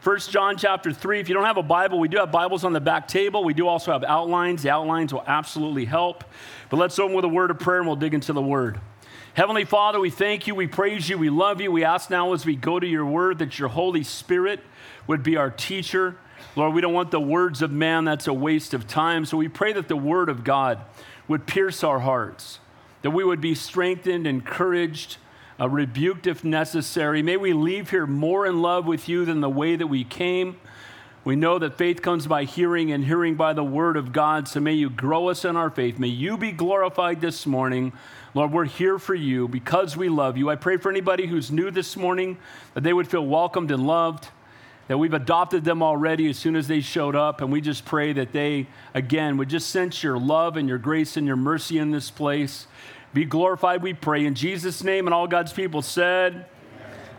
First John chapter 3. If you don't have a Bible, we do have Bibles on the back table. We do also have outlines. The outlines will absolutely help. But let's open with a word of prayer and we'll dig into the word. Heavenly Father, we thank you, we praise you, we love you. We ask now as we go to your word that your Holy Spirit would be our teacher. Lord, we don't want the words of man, that's a waste of time. So we pray that the word of God would pierce our hearts, that we would be strengthened, encouraged, uh, rebuked if necessary. May we leave here more in love with you than the way that we came. We know that faith comes by hearing and hearing by the word of God. So may you grow us in our faith. May you be glorified this morning. Lord, we're here for you because we love you. I pray for anybody who's new this morning that they would feel welcomed and loved, that we've adopted them already as soon as they showed up. And we just pray that they, again, would just sense your love and your grace and your mercy in this place. Be glorified, we pray. In Jesus' name, and all God's people said, Amen.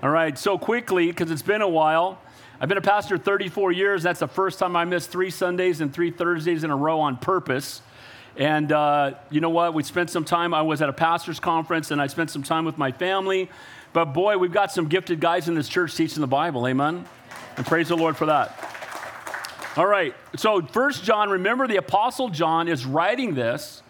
All right, so quickly, because it's been a while. I've been a pastor 34 years. That's the first time I missed three Sundays and three Thursdays in a row on purpose. And uh, you know what? We spent some time. I was at a pastor's conference and I spent some time with my family. But boy, we've got some gifted guys in this church teaching the Bible. Amen. And praise the Lord for that. All right. So, First John, remember the Apostle John is writing this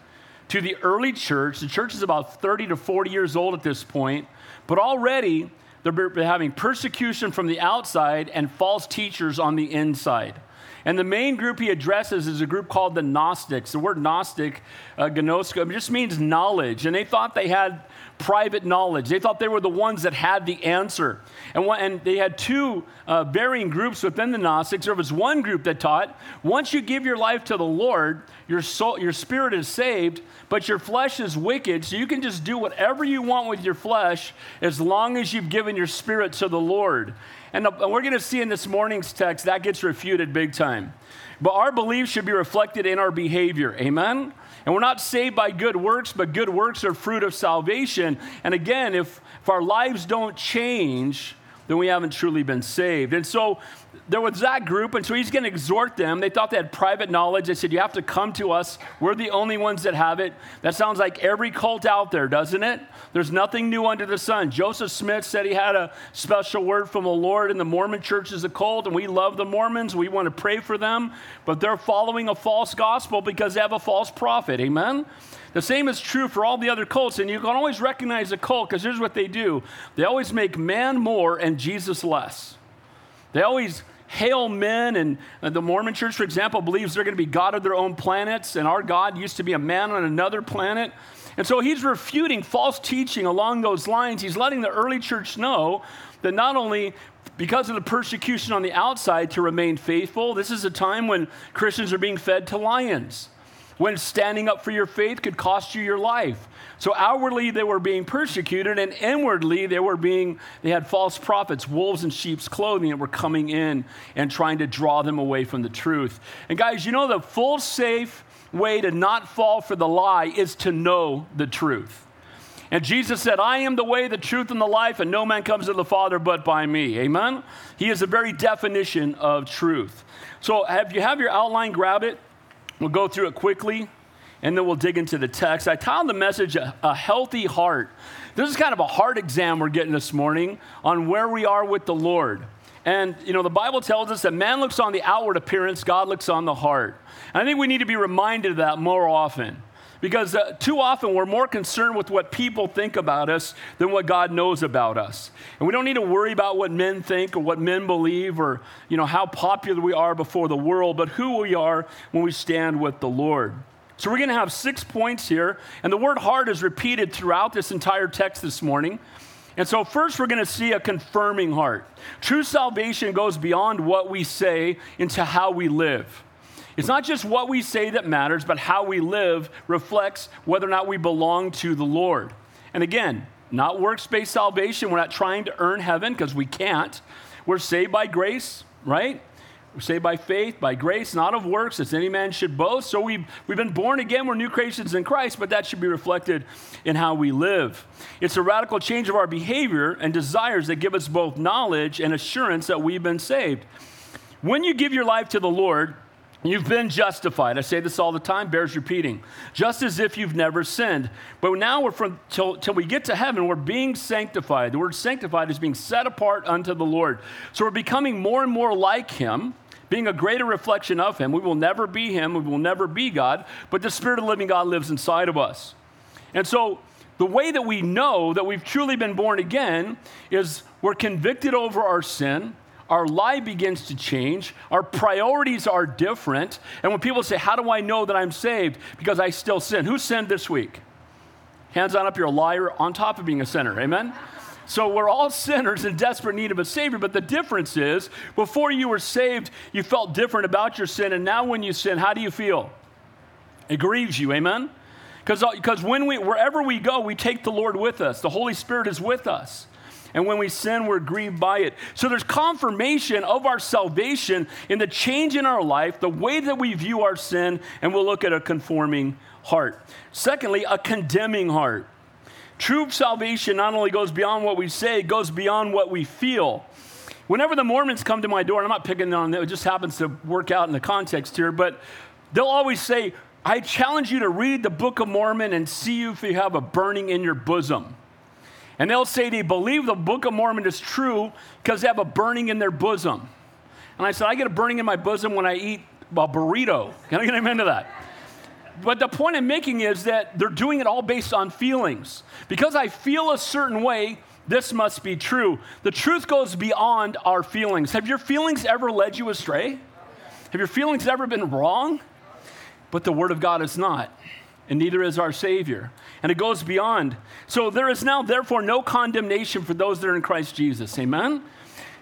to the early church. The church is about 30 to 40 years old at this point, but already they're having persecution from the outside and false teachers on the inside. And the main group he addresses is a group called the Gnostics. The word Gnostic, uh, gnosko, just means knowledge. And they thought they had private knowledge. They thought they were the ones that had the answer. And, and they had two uh, varying groups within the Gnostics. There was one group that taught once you give your life to the Lord, your, soul, your spirit is saved, but your flesh is wicked. So you can just do whatever you want with your flesh as long as you've given your spirit to the Lord. And we're going to see in this morning's text that gets refuted big time. But our beliefs should be reflected in our behavior. Amen? And we're not saved by good works, but good works are fruit of salvation. And again, if, if our lives don't change, then we haven't truly been saved. And so there was that group, and so he's going to exhort them. They thought they had private knowledge. They said, You have to come to us. We're the only ones that have it. That sounds like every cult out there, doesn't it? There's nothing new under the sun. Joseph Smith said he had a special word from the Lord, and the Mormon church is a cult, and we love the Mormons. We want to pray for them, but they're following a false gospel because they have a false prophet. Amen? The same is true for all the other cults, and you can always recognize a cult because here's what they do they always make man more and Jesus less. They always hail men. And the Mormon church, for example, believes they're going to be God of their own planets, and our God used to be a man on another planet. And so he's refuting false teaching along those lines. He's letting the early church know that not only because of the persecution on the outside to remain faithful, this is a time when Christians are being fed to lions when standing up for your faith could cost you your life. So outwardly they were being persecuted, and inwardly they were being, they had false prophets, wolves in sheep's clothing that were coming in and trying to draw them away from the truth. And guys, you know the full safe way to not fall for the lie is to know the truth. And Jesus said, I am the way, the truth, and the life, and no man comes to the Father but by me. Amen? He is the very definition of truth. So if you have your outline, grab it. We'll go through it quickly and then we'll dig into the text. I titled the message a, a, Healthy Heart. This is kind of a heart exam we're getting this morning on where we are with the Lord. And, you know, the Bible tells us that man looks on the outward appearance, God looks on the heart. And I think we need to be reminded of that more often. Because uh, too often we're more concerned with what people think about us than what God knows about us. And we don't need to worry about what men think or what men believe or you know, how popular we are before the world, but who we are when we stand with the Lord. So we're going to have six points here. And the word heart is repeated throughout this entire text this morning. And so, first, we're going to see a confirming heart. True salvation goes beyond what we say into how we live. It's not just what we say that matters, but how we live reflects whether or not we belong to the Lord. And again, not works based salvation. We're not trying to earn heaven because we can't. We're saved by grace, right? We're saved by faith, by grace, not of works, as any man should boast. So we've, we've been born again. We're new creations in Christ, but that should be reflected in how we live. It's a radical change of our behavior and desires that give us both knowledge and assurance that we've been saved. When you give your life to the Lord, You've been justified. I say this all the time, bears repeating. Just as if you've never sinned. But now we're from till, till we get to heaven, we're being sanctified. The word sanctified is being set apart unto the Lord. So we're becoming more and more like him, being a greater reflection of him. We will never be him, we will never be God, but the Spirit of the living God lives inside of us. And so the way that we know that we've truly been born again is we're convicted over our sin our life begins to change, our priorities are different. And when people say, How do I know that I'm saved? Because I still sin. Who sinned this week? Hands on up, you're a liar on top of being a sinner. Amen? So we're all sinners in desperate need of a Savior, but the difference is before you were saved, you felt different about your sin, and now when you sin, how do you feel? It grieves you, amen? Because uh, when we, wherever we go, we take the Lord with us. The Holy Spirit is with us. And when we sin, we're grieved by it. So there's confirmation of our salvation in the change in our life, the way that we view our sin, and we'll look at a conforming heart. Secondly, a condemning heart. True salvation not only goes beyond what we say, it goes beyond what we feel. Whenever the Mormons come to my door, and I'm not picking on them, it just happens to work out in the context here, but they'll always say, I challenge you to read the Book of Mormon and see if you have a burning in your bosom. And they'll say they believe the Book of Mormon is true because they have a burning in their bosom. And I said, I get a burning in my bosom when I eat a burrito. Can I get into that? But the point I'm making is that they're doing it all based on feelings. Because I feel a certain way, this must be true. The truth goes beyond our feelings. Have your feelings ever led you astray? Have your feelings ever been wrong? But the Word of God is not and neither is our Savior. And it goes beyond. So there is now, therefore, no condemnation for those that are in Christ Jesus. Amen?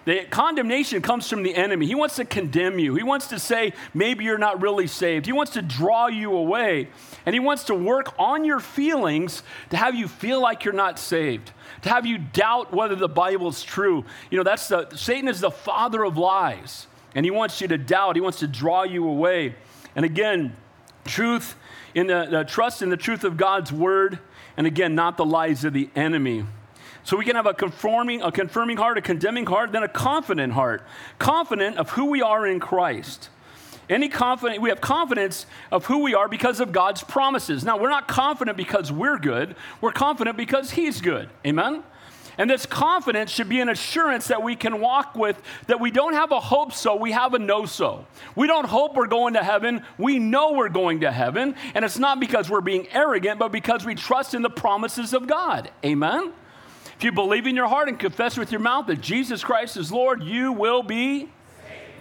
The condemnation comes from the enemy. He wants to condemn you. He wants to say, maybe you're not really saved. He wants to draw you away. And he wants to work on your feelings to have you feel like you're not saved, to have you doubt whether the Bible is true. You know, that's the, Satan is the father of lies. And he wants you to doubt, he wants to draw you away. And again, truth in the, the trust in the truth of God's word, and again, not the lies of the enemy. So we can have a conforming, a confirming heart, a condemning heart, then a confident heart, confident of who we are in Christ. Any confident, we have confidence of who we are because of God's promises. Now, we're not confident because we're good. We're confident because He's good. Amen? And this confidence should be an assurance that we can walk with, that we don't have a hope so, we have a no so. We don't hope we're going to heaven, we know we're going to heaven. And it's not because we're being arrogant, but because we trust in the promises of God. Amen? If you believe in your heart and confess with your mouth that Jesus Christ is Lord, you will be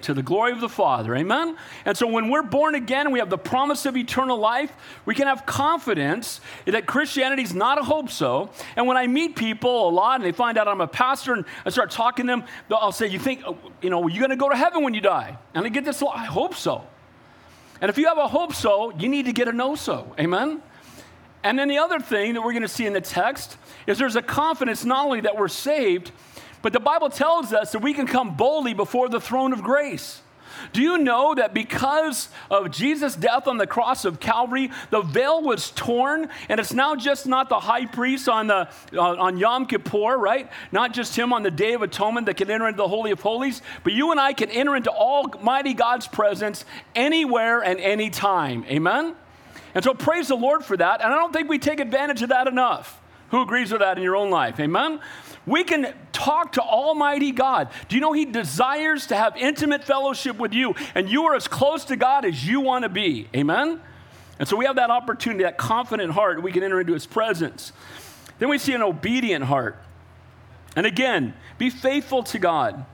to the glory of the Father. Amen? And so when we're born again we have the promise of eternal life, we can have confidence that Christianity is not a hope so. And when I meet people a lot and they find out I'm a pastor and I start talking to them, I'll say, You think, oh, you know, you're going to go to heaven when you die? And they get this, I hope so. And if you have a hope so, you need to get a know so. Amen? And then the other thing that we're going to see in the text is there's a confidence not only that we're saved, but the Bible tells us that we can come boldly before the throne of grace. Do you know that because of Jesus' death on the cross of Calvary, the veil was torn, and it's now just not the high priest on the uh, on Yom Kippur, right? Not just him on the Day of Atonement that can enter into the Holy of Holies, but you and I can enter into Almighty God's presence anywhere and anytime. Amen. And so praise the Lord for that. And I don't think we take advantage of that enough. Who agrees with that in your own life? Amen? We can talk to Almighty God. Do you know He desires to have intimate fellowship with you, and you are as close to God as you want to be? Amen? And so we have that opportunity, that confident heart, we can enter into His presence. Then we see an obedient heart. And again, be faithful to God.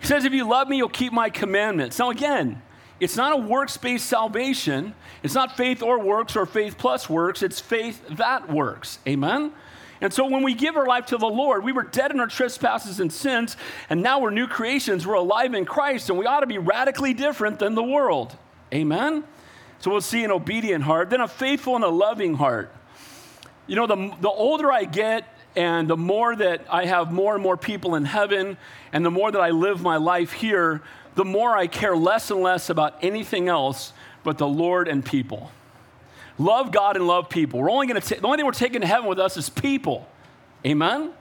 He says, If you love me, you'll keep my commandments. Now, again, it's not a works based salvation. It's not faith or works or faith plus works. It's faith that works. Amen? And so when we give our life to the Lord, we were dead in our trespasses and sins, and now we're new creations. We're alive in Christ, and we ought to be radically different than the world. Amen? So we'll see an obedient heart, then a faithful and a loving heart. You know, the, the older I get, and the more that I have more and more people in heaven, and the more that I live my life here, the more I care less and less about anything else but the Lord and people. Love God and love people. We're only going to the only thing we're taking to heaven with us is people. Amen.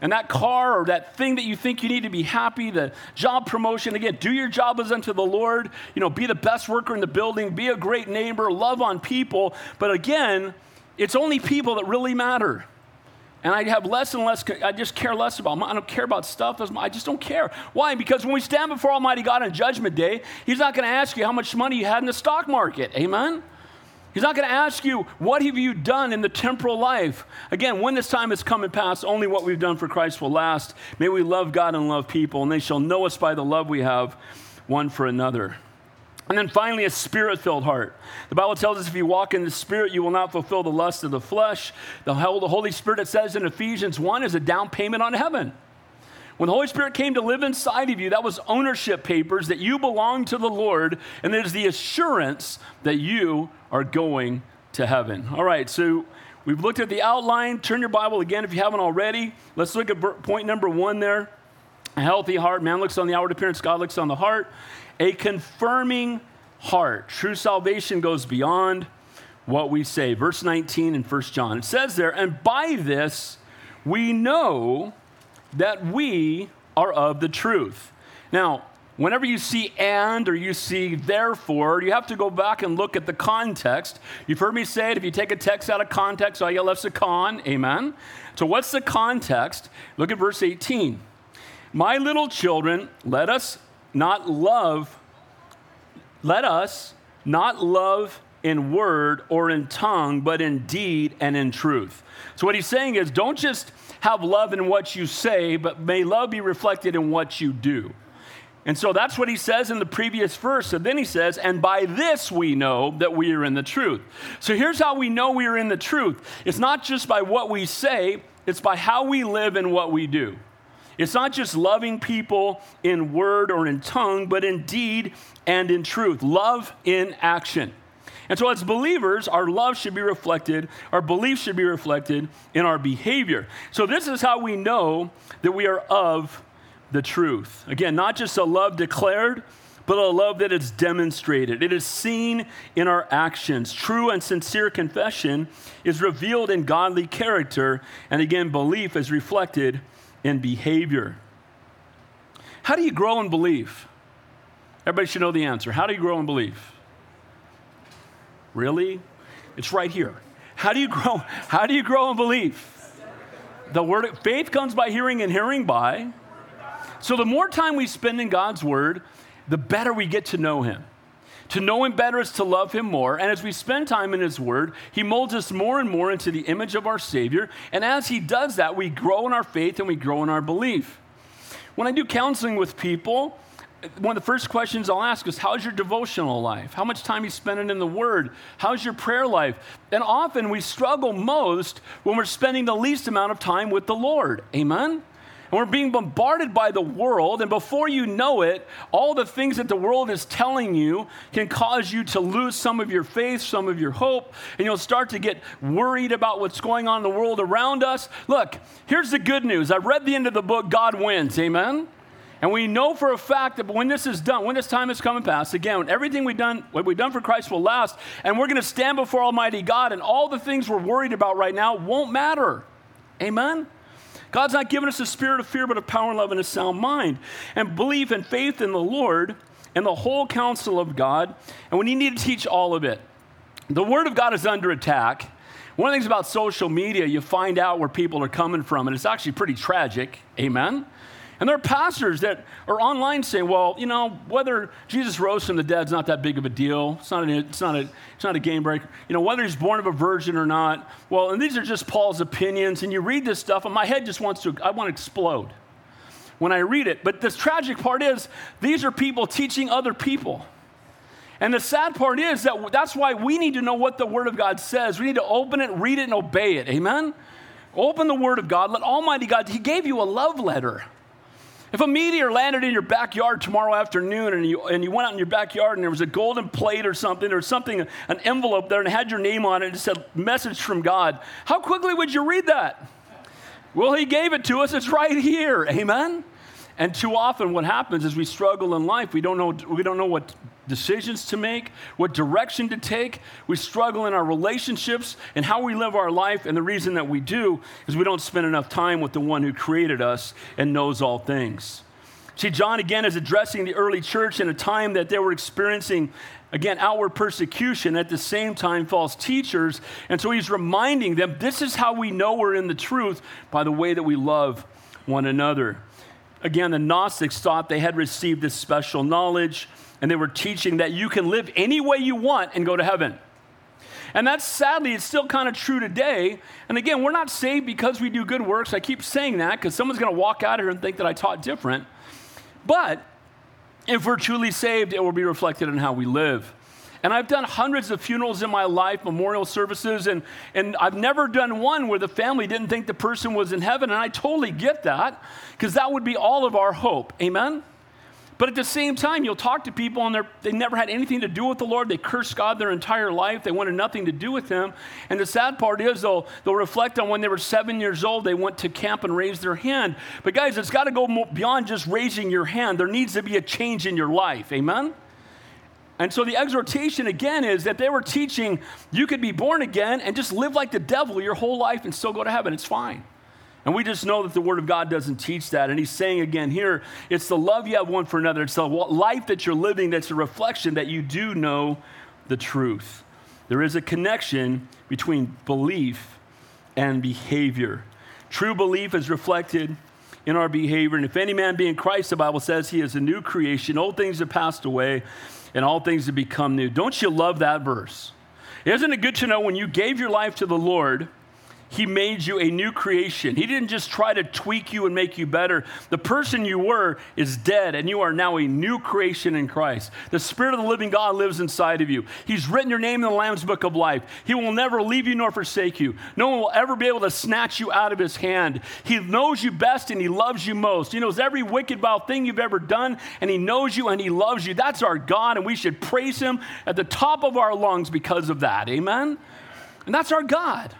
and that car or that thing that you think you need to be happy, the job promotion, again, do your job as unto the Lord. You know, be the best worker in the building, be a great neighbor, love on people. But again, it's only people that really matter. And I have less and less, I just care less about, I don't care about stuff. I just don't care. Why? Because when we stand before Almighty God on Judgment Day, He's not going to ask you how much money you had in the stock market. Amen? He's not going to ask you, what have you done in the temporal life? Again, when this time has come and passed, only what we've done for Christ will last. May we love God and love people, and they shall know us by the love we have one for another. And then finally, a spirit filled heart. The Bible tells us if you walk in the Spirit, you will not fulfill the lust of the flesh. The Holy Spirit, it says in Ephesians 1, is a down payment on heaven. When the Holy Spirit came to live inside of you, that was ownership papers that you belong to the Lord, and is the assurance that you are going to heaven. All right, so we've looked at the outline. Turn your Bible again if you haven't already. Let's look at point number one there. A healthy heart. Man looks on the outward appearance, God looks on the heart. A confirming heart. True salvation goes beyond what we say. Verse 19 in 1 John. It says there, and by this we know that we are of the truth. Now, whenever you see and or you see therefore, you have to go back and look at the context. You've heard me say it if you take a text out of context, all you left's a con. Amen. So, what's the context? Look at verse 18. My little children, let us not love, let us not love in word or in tongue, but in deed and in truth. So, what he's saying is don't just have love in what you say, but may love be reflected in what you do. And so that's what he says in the previous verse. And then he says, And by this we know that we are in the truth. So here's how we know we are in the truth it's not just by what we say, it's by how we live and what we do. It's not just loving people in word or in tongue, but in deed and in truth. Love in action. And so, as believers, our love should be reflected, our belief should be reflected in our behavior. So, this is how we know that we are of the truth. Again, not just a love declared, but a love that is demonstrated. It is seen in our actions. True and sincere confession is revealed in godly character, and again, belief is reflected in behavior. How do you grow in belief? Everybody should know the answer. How do you grow in belief? Really? It's right here. How do you grow? How do you grow in belief? The word faith comes by hearing and hearing by. So the more time we spend in God's word, the better we get to know him. To know him better is to love him more. And as we spend time in his word, he molds us more and more into the image of our Savior. And as he does that, we grow in our faith and we grow in our belief. When I do counseling with people, one of the first questions I'll ask is, How's your devotional life? How much time you spending in the Word? How's your prayer life? And often we struggle most when we're spending the least amount of time with the Lord. Amen? And we're being bombarded by the world, and before you know it, all the things that the world is telling you can cause you to lose some of your faith, some of your hope, and you'll start to get worried about what's going on in the world around us. Look, here's the good news. I've read the end of the book, God Wins. Amen? And we know for a fact that when this is done, when this time has come and passed, again, everything we've done, what we've done for Christ will last, and we're going to stand before Almighty God, and all the things we're worried about right now won't matter. Amen? God's not given us a spirit of fear, but of power and love and a sound mind. And belief and faith in the Lord and the whole counsel of God. And we need to teach all of it. The Word of God is under attack. One of the things about social media, you find out where people are coming from, and it's actually pretty tragic. Amen? And there are pastors that are online saying, well, you know, whether Jesus rose from the dead is not that big of a deal. It's not, a, it's, not a, it's not a game breaker. You know, whether he's born of a virgin or not. Well, and these are just Paul's opinions. And you read this stuff, and my head just wants to, I want to explode when I read it. But this tragic part is, these are people teaching other people. And the sad part is that that's why we need to know what the Word of God says. We need to open it, read it, and obey it. Amen? Open the Word of God. Let Almighty God, He gave you a love letter. If a meteor landed in your backyard tomorrow afternoon and you, and you went out in your backyard and there was a golden plate or something or something, an envelope there and had your name on it and it said, message from God, how quickly would you read that? Well, He gave it to us. It's right here. Amen? And too often, what happens is we struggle in life. We don't know, we don't know what decisions to make, what direction to take. We struggle in our relationships and how we live our life. And the reason that we do is we don't spend enough time with the one who created us and knows all things. See, John again is addressing the early church in a time that they were experiencing, again, outward persecution, at the same time, false teachers. And so he's reminding them this is how we know we're in the truth by the way that we love one another. Again, the Gnostics thought they had received this special knowledge, and they were teaching that you can live any way you want and go to heaven. And that's sadly, it's still kind of true today. And again, we're not saved because we do good works. I keep saying that because someone's going to walk out of here and think that I taught different. But if we're truly saved, it will be reflected in how we live. And I've done hundreds of funerals in my life, memorial services, and, and I've never done one where the family didn't think the person was in heaven. And I totally get that because that would be all of our hope. Amen? But at the same time, you'll talk to people and they never had anything to do with the Lord. They curse God their entire life. They wanted nothing to do with Him. And the sad part is, they'll, they'll reflect on when they were seven years old, they went to camp and raised their hand. But guys, it's got to go beyond just raising your hand. There needs to be a change in your life. Amen? And so the exhortation again is that they were teaching you could be born again and just live like the devil your whole life and still go to heaven. It's fine. And we just know that the Word of God doesn't teach that. And he's saying again here, it's the love you have one for another. It's the life that you're living that's a reflection that you do know the truth. There is a connection between belief and behavior. True belief is reflected in our behavior. And if any man be in Christ, the Bible says he is a new creation. Old things have passed away and all things have become new. Don't you love that verse? Isn't it good to know when you gave your life to the Lord? He made you a new creation. He didn't just try to tweak you and make you better. The person you were is dead, and you are now a new creation in Christ. The Spirit of the living God lives inside of you. He's written your name in the Lamb's book of life. He will never leave you nor forsake you. No one will ever be able to snatch you out of His hand. He knows you best and He loves you most. He knows every wicked, vile thing you've ever done, and He knows you and He loves you. That's our God, and we should praise Him at the top of our lungs because of that. Amen? And that's our God.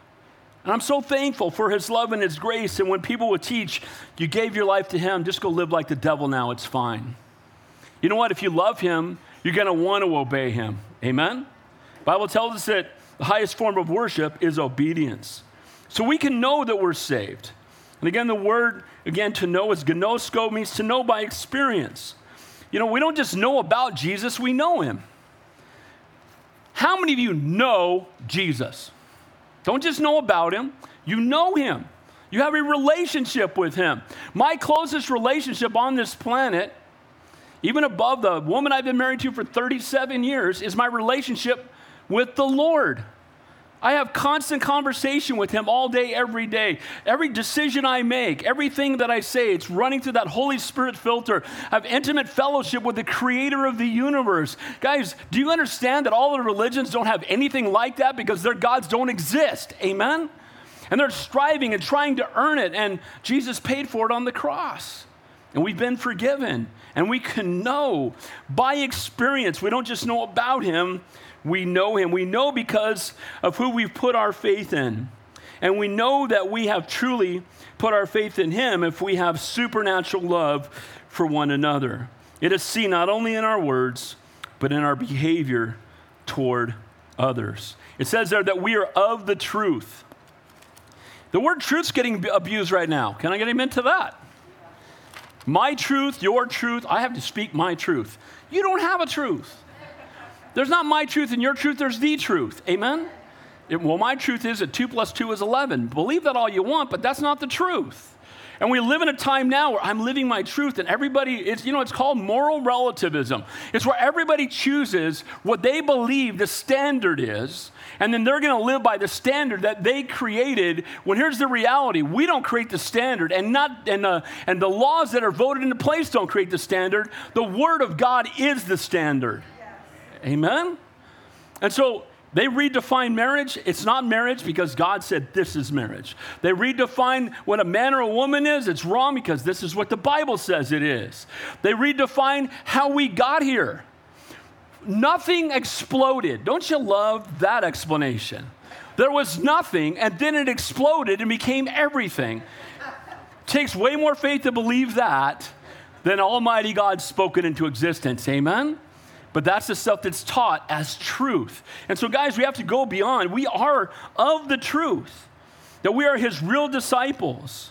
And I'm so thankful for his love and his grace. And when people would teach, you gave your life to him, just go live like the devil now, it's fine. You know what? If you love him, you're going to want to obey him. Amen? Bible tells us that the highest form of worship is obedience. So we can know that we're saved. And again, the word, again, to know is gnosko, means to know by experience. You know, we don't just know about Jesus, we know him. How many of you know Jesus? Don't just know about him, you know him. You have a relationship with him. My closest relationship on this planet, even above the woman I've been married to for 37 years, is my relationship with the Lord. I have constant conversation with him all day, every day. Every decision I make, everything that I say, it's running through that Holy Spirit filter. I have intimate fellowship with the creator of the universe. Guys, do you understand that all the religions don't have anything like that because their gods don't exist? Amen? And they're striving and trying to earn it, and Jesus paid for it on the cross. And we've been forgiven. And we can know by experience. We don't just know about him, we know him. We know because of who we've put our faith in. And we know that we have truly put our faith in him if we have supernatural love for one another. It is seen not only in our words, but in our behavior toward others. It says there that we are of the truth. The word truth's getting abused right now. Can I get amen to that? My truth, your truth, I have to speak my truth. You don't have a truth. There's not my truth and your truth, there's the truth. Amen? It, well, my truth is that 2 plus 2 is 11. Believe that all you want, but that's not the truth. And we live in a time now where I'm living my truth, and everybody, it's, you know, it's called moral relativism. It's where everybody chooses what they believe the standard is, and then they're going to live by the standard that they created. When here's the reality we don't create the standard, and, not, and, uh, and the laws that are voted into place don't create the standard. The Word of God is the standard. Amen? And so they redefine marriage. It's not marriage because God said this is marriage. They redefine what a man or a woman is. It's wrong because this is what the Bible says it is. They redefine how we got here. Nothing exploded. Don't you love that explanation? There was nothing, and then it exploded and became everything. Takes way more faith to believe that than Almighty God spoken into existence. Amen? But that's the stuff that's taught as truth. And so, guys, we have to go beyond. We are of the truth, that we are His real disciples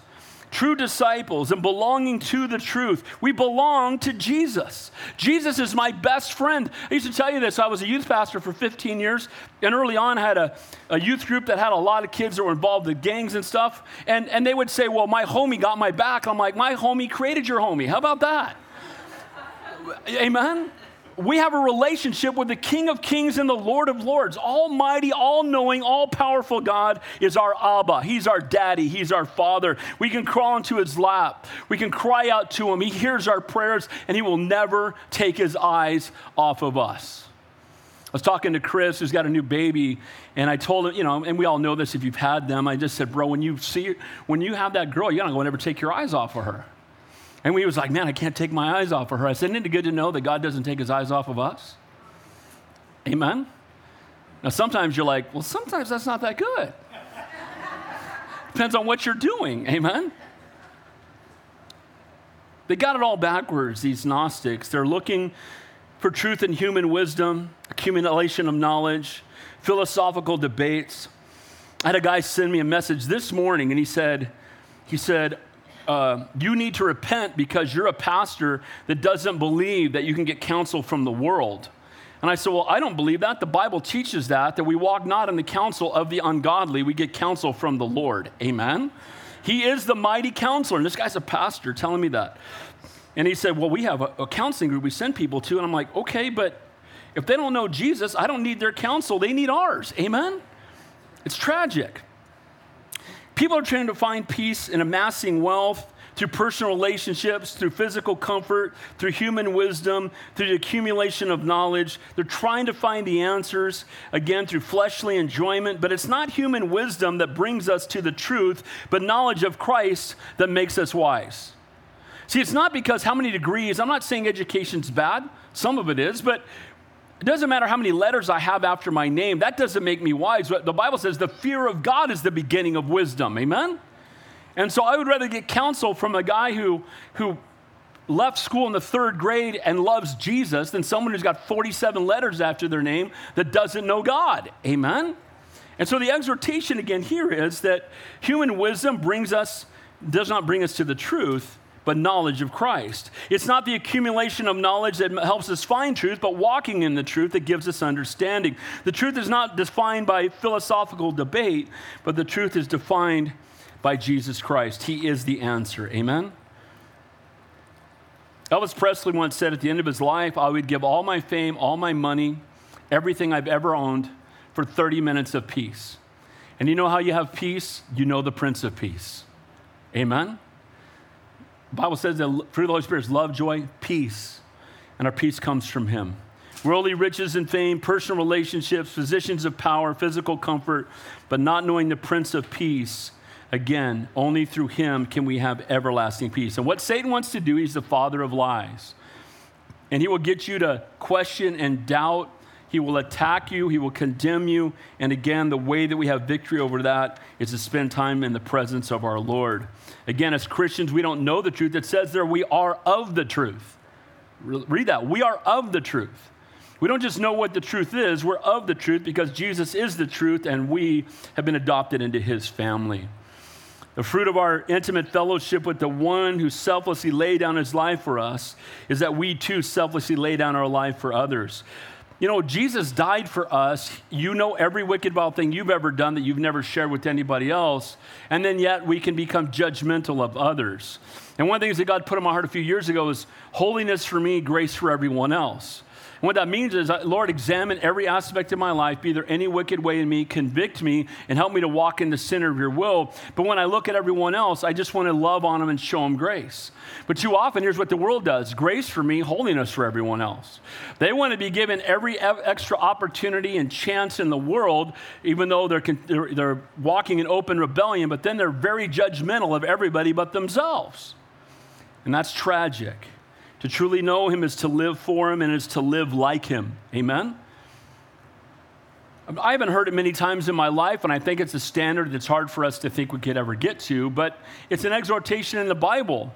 true disciples and belonging to the truth. We belong to Jesus. Jesus is my best friend. I used to tell you this. I was a youth pastor for 15 years, and early on I had a, a youth group that had a lot of kids that were involved in gangs and stuff. And, and they would say, Well, my homie got my back. I'm like, My homie created your homie. How about that? Amen? We have a relationship with the King of Kings and the Lord of Lords. Almighty, all knowing, all powerful God is our Abba. He's our daddy. He's our father. We can crawl into his lap. We can cry out to him. He hears our prayers and he will never take his eyes off of us. I was talking to Chris, who's got a new baby, and I told him, you know, and we all know this if you've had them. I just said, bro, when you see, when you have that girl, you're not going to ever take your eyes off of her. And we was like, man, I can't take my eyes off of her. I said, isn't it good to know that God doesn't take his eyes off of us? Amen? Now, sometimes you're like, well, sometimes that's not that good. Depends on what you're doing. Amen? They got it all backwards, these Gnostics. They're looking for truth and human wisdom, accumulation of knowledge, philosophical debates. I had a guy send me a message this morning, and he said, he said, uh, you need to repent because you're a pastor that doesn't believe that you can get counsel from the world. And I said, Well, I don't believe that. The Bible teaches that, that we walk not in the counsel of the ungodly, we get counsel from the Lord. Amen? He is the mighty counselor. And this guy's a pastor telling me that. And he said, Well, we have a, a counseling group we send people to. And I'm like, Okay, but if they don't know Jesus, I don't need their counsel. They need ours. Amen? It's tragic. People are trying to find peace in amassing wealth through personal relationships, through physical comfort, through human wisdom, through the accumulation of knowledge. They're trying to find the answers, again, through fleshly enjoyment. But it's not human wisdom that brings us to the truth, but knowledge of Christ that makes us wise. See, it's not because how many degrees, I'm not saying education's bad, some of it is, but it doesn't matter how many letters I have after my name, that doesn't make me wise. The Bible says the fear of God is the beginning of wisdom. Amen? And so I would rather get counsel from a guy who, who left school in the third grade and loves Jesus than someone who's got 47 letters after their name that doesn't know God. Amen? And so the exhortation again here is that human wisdom brings us, does not bring us to the truth, but knowledge of Christ. It's not the accumulation of knowledge that helps us find truth, but walking in the truth that gives us understanding. The truth is not defined by philosophical debate, but the truth is defined by Jesus Christ. He is the answer. Amen? Elvis Presley once said at the end of his life, I would give all my fame, all my money, everything I've ever owned for 30 minutes of peace. And you know how you have peace? You know the Prince of Peace. Amen? Bible says that fruit of the Holy Spirit is love, joy, peace, and our peace comes from Him. Worldly riches and fame, personal relationships, positions of power, physical comfort, but not knowing the Prince of Peace. Again, only through Him can we have everlasting peace. And what Satan wants to do, he's the father of lies. And he will get you to question and doubt he will attack you, he will condemn you. And again, the way that we have victory over that is to spend time in the presence of our Lord. Again, as Christians, we don't know the truth. It says there, we are of the truth. Read that. We are of the truth. We don't just know what the truth is, we're of the truth because Jesus is the truth and we have been adopted into his family. The fruit of our intimate fellowship with the one who selflessly laid down his life for us is that we too selflessly lay down our life for others. You know, Jesus died for us. You know every wicked, wild thing you've ever done that you've never shared with anybody else. And then yet we can become judgmental of others. And one of the things that God put in my heart a few years ago is holiness for me, grace for everyone else. What that means is, uh, Lord, examine every aspect of my life. Be there any wicked way in me, convict me, and help me to walk in the center of your will. But when I look at everyone else, I just want to love on them and show them grace. But too often, here's what the world does grace for me, holiness for everyone else. They want to be given every extra opportunity and chance in the world, even though they're, they're, they're walking in open rebellion, but then they're very judgmental of everybody but themselves. And that's tragic. To truly know Him is to live for Him and is to live like Him. Amen? I haven't heard it many times in my life, and I think it's a standard that's hard for us to think we could ever get to, but it's an exhortation in the Bible.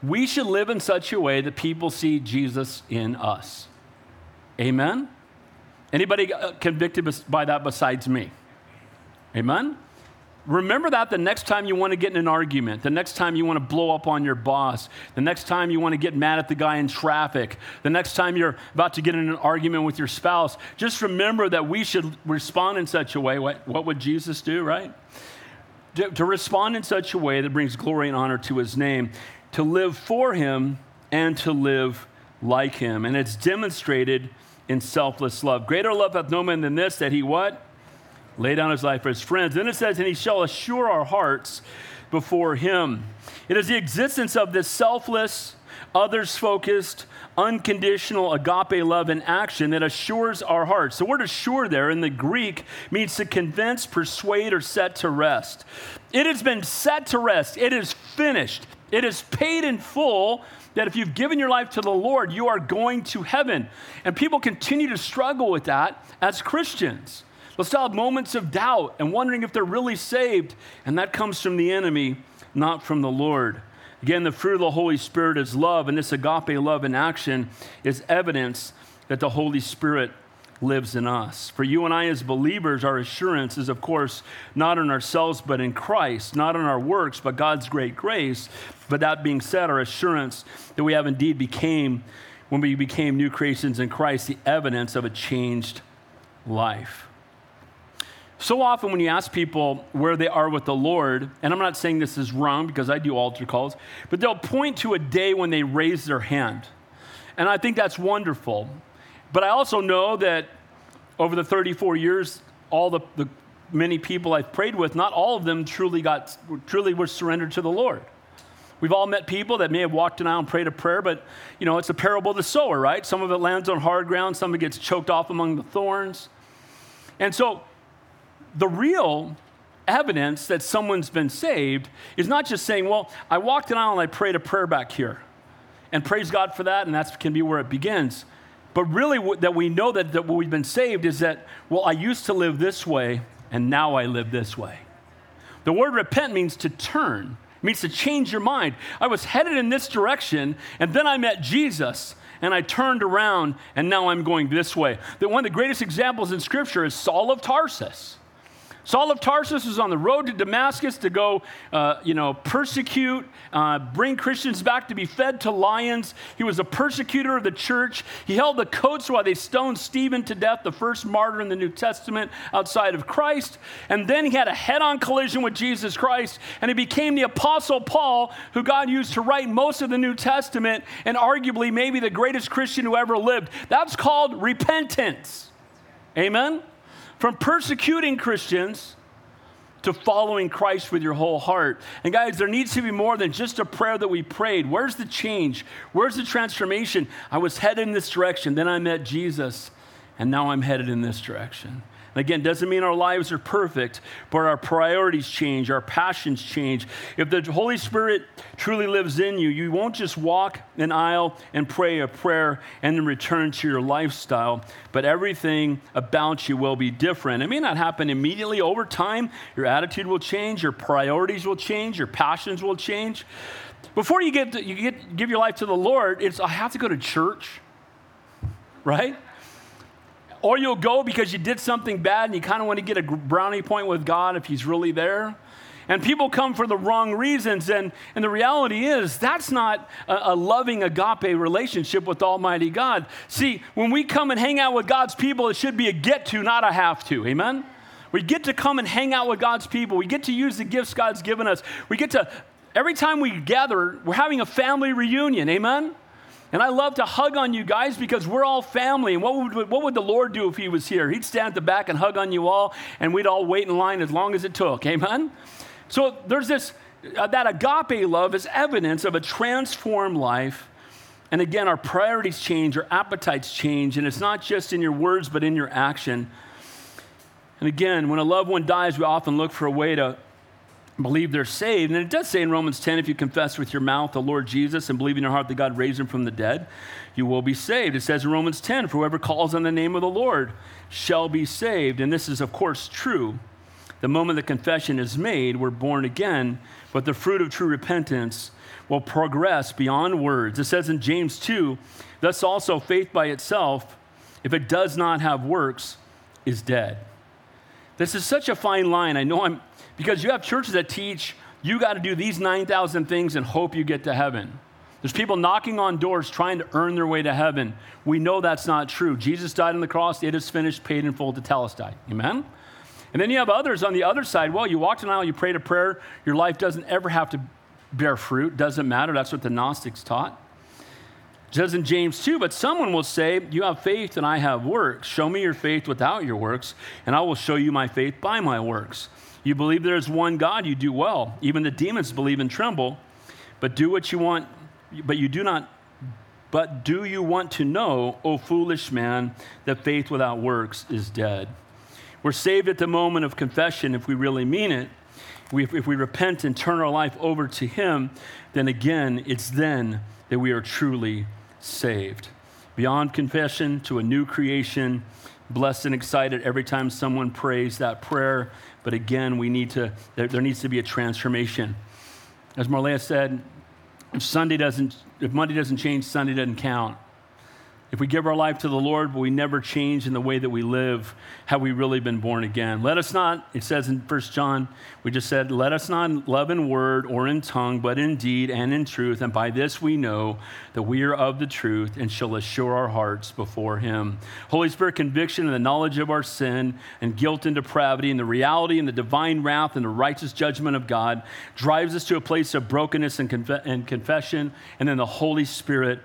we should live in such a way that people see Jesus in us. Amen? Anybody uh, convicted by that besides me? Amen? Remember that the next time you want to get in an argument, the next time you want to blow up on your boss, the next time you want to get mad at the guy in traffic, the next time you're about to get in an argument with your spouse, just remember that we should respond in such a way. What, what would Jesus do, right? To, to respond in such a way that brings glory and honor to his name, to live for him and to live like him. And it's demonstrated in selfless love. Greater love hath no man than this, that he what? Lay down his life for his friends. Then it says, and he shall assure our hearts before him. It is the existence of this selfless, others focused, unconditional agape love in action that assures our hearts. The word assure there in the Greek means to convince, persuade, or set to rest. It has been set to rest, it is finished, it is paid in full that if you've given your life to the Lord, you are going to heaven. And people continue to struggle with that as Christians. Still have moments of doubt and wondering if they're really saved. And that comes from the enemy, not from the Lord. Again, the fruit of the Holy Spirit is love, and this agape love in action is evidence that the Holy Spirit lives in us. For you and I, as believers, our assurance is, of course, not in ourselves, but in Christ, not in our works, but God's great grace. But that being said, our assurance that we have indeed became, when we became new creations in Christ, the evidence of a changed life. So often, when you ask people where they are with the Lord, and I'm not saying this is wrong because I do altar calls, but they'll point to a day when they raise their hand. And I think that's wonderful. But I also know that over the 34 years, all the, the many people I've prayed with, not all of them truly got truly were surrendered to the Lord. We've all met people that may have walked around and prayed a prayer, but you know, it's a parable of the sower, right? Some of it lands on hard ground, some of it gets choked off among the thorns. And so the real evidence that someone's been saved is not just saying, well, I walked around and I prayed a prayer back here. And praise God for that, and that can be where it begins. But really, that we know that, that we've been saved is that, well, I used to live this way, and now I live this way. The word repent means to turn, it means to change your mind. I was headed in this direction, and then I met Jesus, and I turned around, and now I'm going this way. That one of the greatest examples in Scripture is Saul of Tarsus. Saul of Tarsus was on the road to Damascus to go, uh, you know, persecute, uh, bring Christians back to be fed to lions. He was a persecutor of the church. He held the coats while they stoned Stephen to death, the first martyr in the New Testament outside of Christ. And then he had a head on collision with Jesus Christ, and he became the Apostle Paul, who God used to write most of the New Testament, and arguably maybe the greatest Christian who ever lived. That's called repentance. Amen? From persecuting Christians to following Christ with your whole heart. And guys, there needs to be more than just a prayer that we prayed. Where's the change? Where's the transformation? I was headed in this direction, then I met Jesus, and now I'm headed in this direction. And again, doesn't mean our lives are perfect, but our priorities change, our passions change. If the Holy Spirit truly lives in you, you won't just walk an aisle and pray a prayer and then return to your lifestyle, but everything about you will be different. It may not happen immediately over time. Your attitude will change, your priorities will change, your passions will change. Before you get to, you get give your life to the Lord, it's I have to go to church, right? Or you'll go because you did something bad and you kind of want to get a brownie point with God if He's really there. And people come for the wrong reasons. And, and the reality is, that's not a, a, loving agape relationship with Almighty God. See, when we come and hang out with God's people, it should be a get to, not a have to. Amen? We get to come and hang out with God's people. We get to use the gifts God's given us. We get to, every time we gather, we're having a family reunion. Amen? And I love to hug on you guys because we're all family. And what would, what would the Lord do if He was here? He'd stand at the back and hug on you all, and we'd all wait in line as long as it took. Amen? So there's this, uh, that agape love is evidence of a transformed life. And again, our priorities change, our appetites change, and it's not just in your words, but in your action. And again, when a loved one dies, we often look for a way to believe they're saved. And it does say in Romans 10 if you confess with your mouth the Lord Jesus and believe in your heart that God raised him from the dead, you will be saved. It says in Romans 10 for whoever calls on the name of the Lord shall be saved. And this is, of course, true. the moment the confession is made, we're born again, but the fruit of true repentance will progress beyond words. It says in James 2 thus also faith by itself, if it does not have works, is dead. This is such a fine line. I know I'm, because you have churches that teach you got to do these 9,000 things and hope you get to heaven. There's people knocking on doors trying to earn their way to heaven. We know that's not true. Jesus died on the cross, it is finished, paid in full tetelestai. Amen? And then you have others on the other side. Well, you walked an aisle, you prayed a prayer, your life doesn't ever have to bear fruit. Doesn't matter. That's what the Gnostics taught. It says in James 2, but someone will say, You have faith and I have works. Show me your faith without your works, and I will show you my faith by my works. You believe there is one God, you do well. Even the demons believe and tremble. But do what you want, but you do not. But do you want to know, O foolish man, that faith without works is dead? We're saved at the moment of confession if we really mean it. If we repent and turn our life over to Him, then again, it's then that we are truly saved. Beyond confession to a new creation, blessed and excited every time someone prays that prayer. But again, we need to, there, there needs to be a transformation. As Marlea said, if Sunday doesn't, if Monday doesn't change, Sunday doesn't count. If we give our life to the Lord, but we never change in the way that we live, have we really been born again? Let us not, it says in 1 John, we just said, let us not love in word or in tongue, but in deed and in truth. And by this we know that we are of the truth and shall assure our hearts before Him. Holy Spirit conviction and the knowledge of our sin and guilt and depravity and the reality and the divine wrath and the righteous judgment of God drives us to a place of brokenness and, conf- and confession. And then the Holy Spirit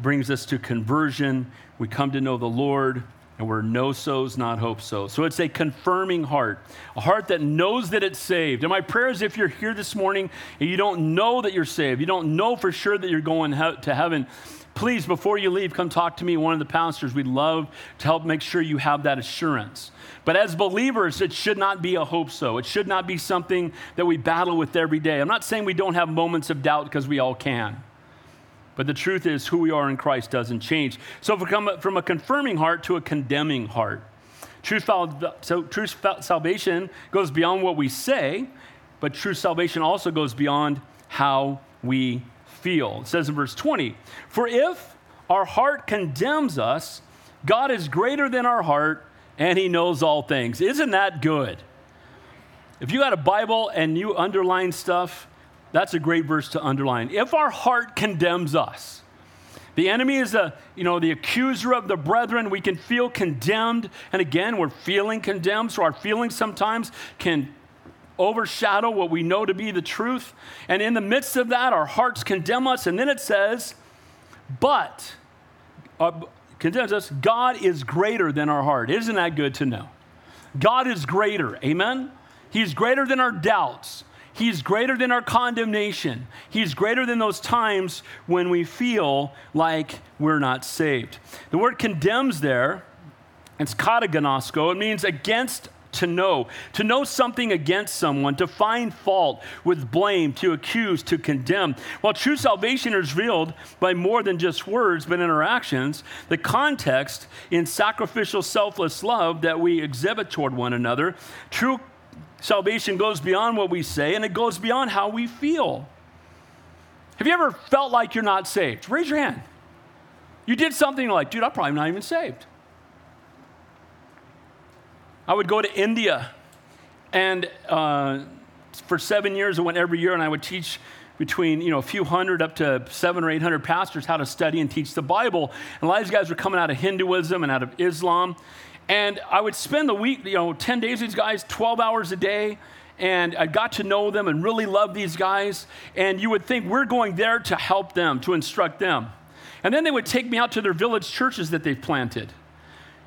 brings us to conversion. We come to know the Lord, and we're know so's, not hope so. So it's a confirming heart, a heart that knows that it's saved. And my prayer is if you're here this morning and you don't know that you're saved, you don't know for sure that you're going to heaven, please, before you leave, come talk to me, one of the pastors. We'd love to help make sure you have that assurance. But as believers, it should not be a hope so. It should not be something that we battle with every day. I'm not saying we don't have moments of doubt because we all can. But the truth is, who we are in Christ doesn't change. So if we come from a confirming heart to a condemning heart, true, so true salvation goes beyond what we say, but true salvation also goes beyond how we feel. It says in verse 20, For if our heart condemns us, God is greater than our heart and he knows all things. Isn't that good? If you got a Bible and you underline stuff, that's a great verse to underline. If our heart condemns us, the enemy is a, you know, the accuser of the brethren. We can feel condemned. And again, we're feeling condemned. So our feelings sometimes can overshadow what we know to be the truth. And in the midst of that, our hearts condemn us. And then it says, but, uh, condemns us, God is greater than our heart. Isn't that good to know? God is greater. Amen? He's greater than our doubts. He's greater than our condemnation. He's greater than those times when we feel like we're not saved. The word condemns there, it's katagnosko. It means against to know, to know something against someone, to find fault with blame, to accuse, to condemn. While true salvation is revealed by more than just words, but interactions, the context in sacrificial, selfless love that we exhibit toward one another, true Salvation goes beyond what we say and it goes beyond how we feel. Have you ever felt like you're not saved? Raise your hand. You did something like, dude, I'm probably not even saved. I would go to India, and uh, for seven years, I went every year, and I would teach between you know a few hundred up to seven or eight hundred pastors how to study and teach the Bible. And a lot of these guys were coming out of Hinduism and out of Islam, and I would spend the week, you know, 10 days with these guys, 12 hours a day. And I got to know them and really love these guys. And you would think we're going there to help them, to instruct them. And then they would take me out to their village churches that they've planted.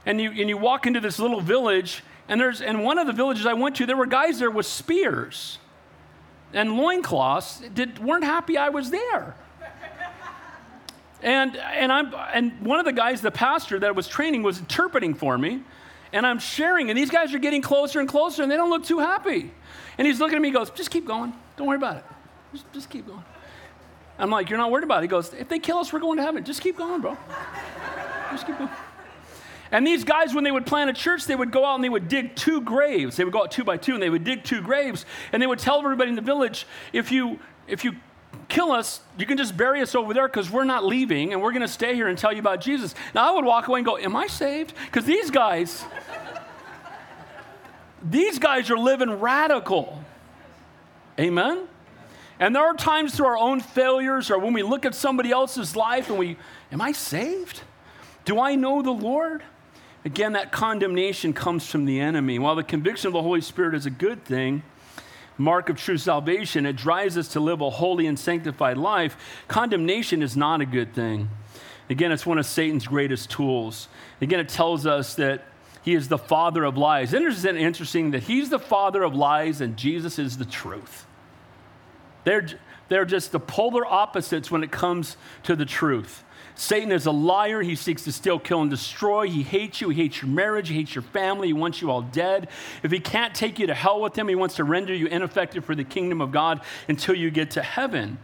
And you, and you walk into this little village, and there's and one of the villages I went to, there were guys there with spears and loincloths that weren't happy I was there. And, and, I'm, and one of the guys, the pastor that was training, was interpreting for me. And I'm sharing, and these guys are getting closer and closer, and they don't look too happy. And he's looking at me and goes, Just keep going. Don't worry about it. Just, just keep going. I'm like, You're not worried about it. He goes, If they kill us, we're going to heaven. Just keep going, bro. Just keep going. And these guys, when they would plant a church, they would go out and they would dig two graves. They would go out two by two and they would dig two graves. And they would tell everybody in the village, if you, if you kill us, you can just bury us over there because we're not leaving and we're going to stay here and tell you about Jesus. Now I would walk away and go, Am I saved? Because these guys, these guys are living radical. Amen? And there are times through our own failures or when we look at somebody else's life and we, Am I saved? Do I know the Lord? Again, that condemnation comes from the enemy. While the conviction of the Holy Spirit is a good thing, mark of true salvation, it drives us to live a holy and sanctified life. Condemnation is not a good thing. Again, it's one of Satan's greatest tools. Again, it tells us that he is the father of lies. Isn't it interesting that he's the father of lies and Jesus is the truth? They're, they're just the polar opposites when it comes to the truth. Satan is a liar. He seeks to steal, kill, and destroy. He hates you. He hates your marriage. He hates your family. He wants you all dead. If he can't take you to hell with him, he wants to render you ineffective for the kingdom of God until you get to heaven.